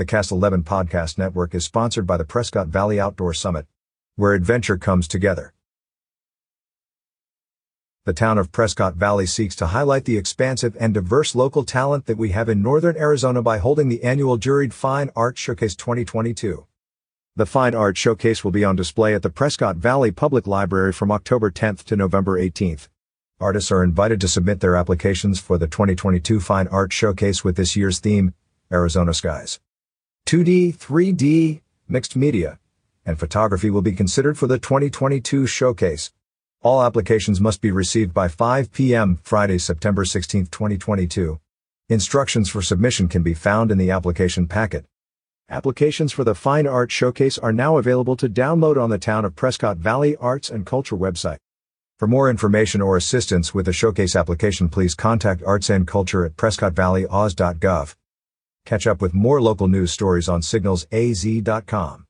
The Cast 11 podcast network is sponsored by the Prescott Valley Outdoor Summit, where adventure comes together. The town of Prescott Valley seeks to highlight the expansive and diverse local talent that we have in northern Arizona by holding the annual Juried Fine Art Showcase 2022. The Fine Art Showcase will be on display at the Prescott Valley Public Library from October 10th to November 18th. Artists are invited to submit their applications for the 2022 Fine Art Showcase with this year's theme, Arizona Skies. 2D, 3D, mixed media, and photography will be considered for the 2022 showcase. All applications must be received by 5 p.m. Friday, September 16, 2022. Instructions for submission can be found in the application packet. Applications for the Fine Art Showcase are now available to download on the Town of Prescott Valley Arts and Culture website. For more information or assistance with the showcase application, please contact Arts and Culture at prescottvalleyos.gov. Catch up with more local news stories on signalsaz.com.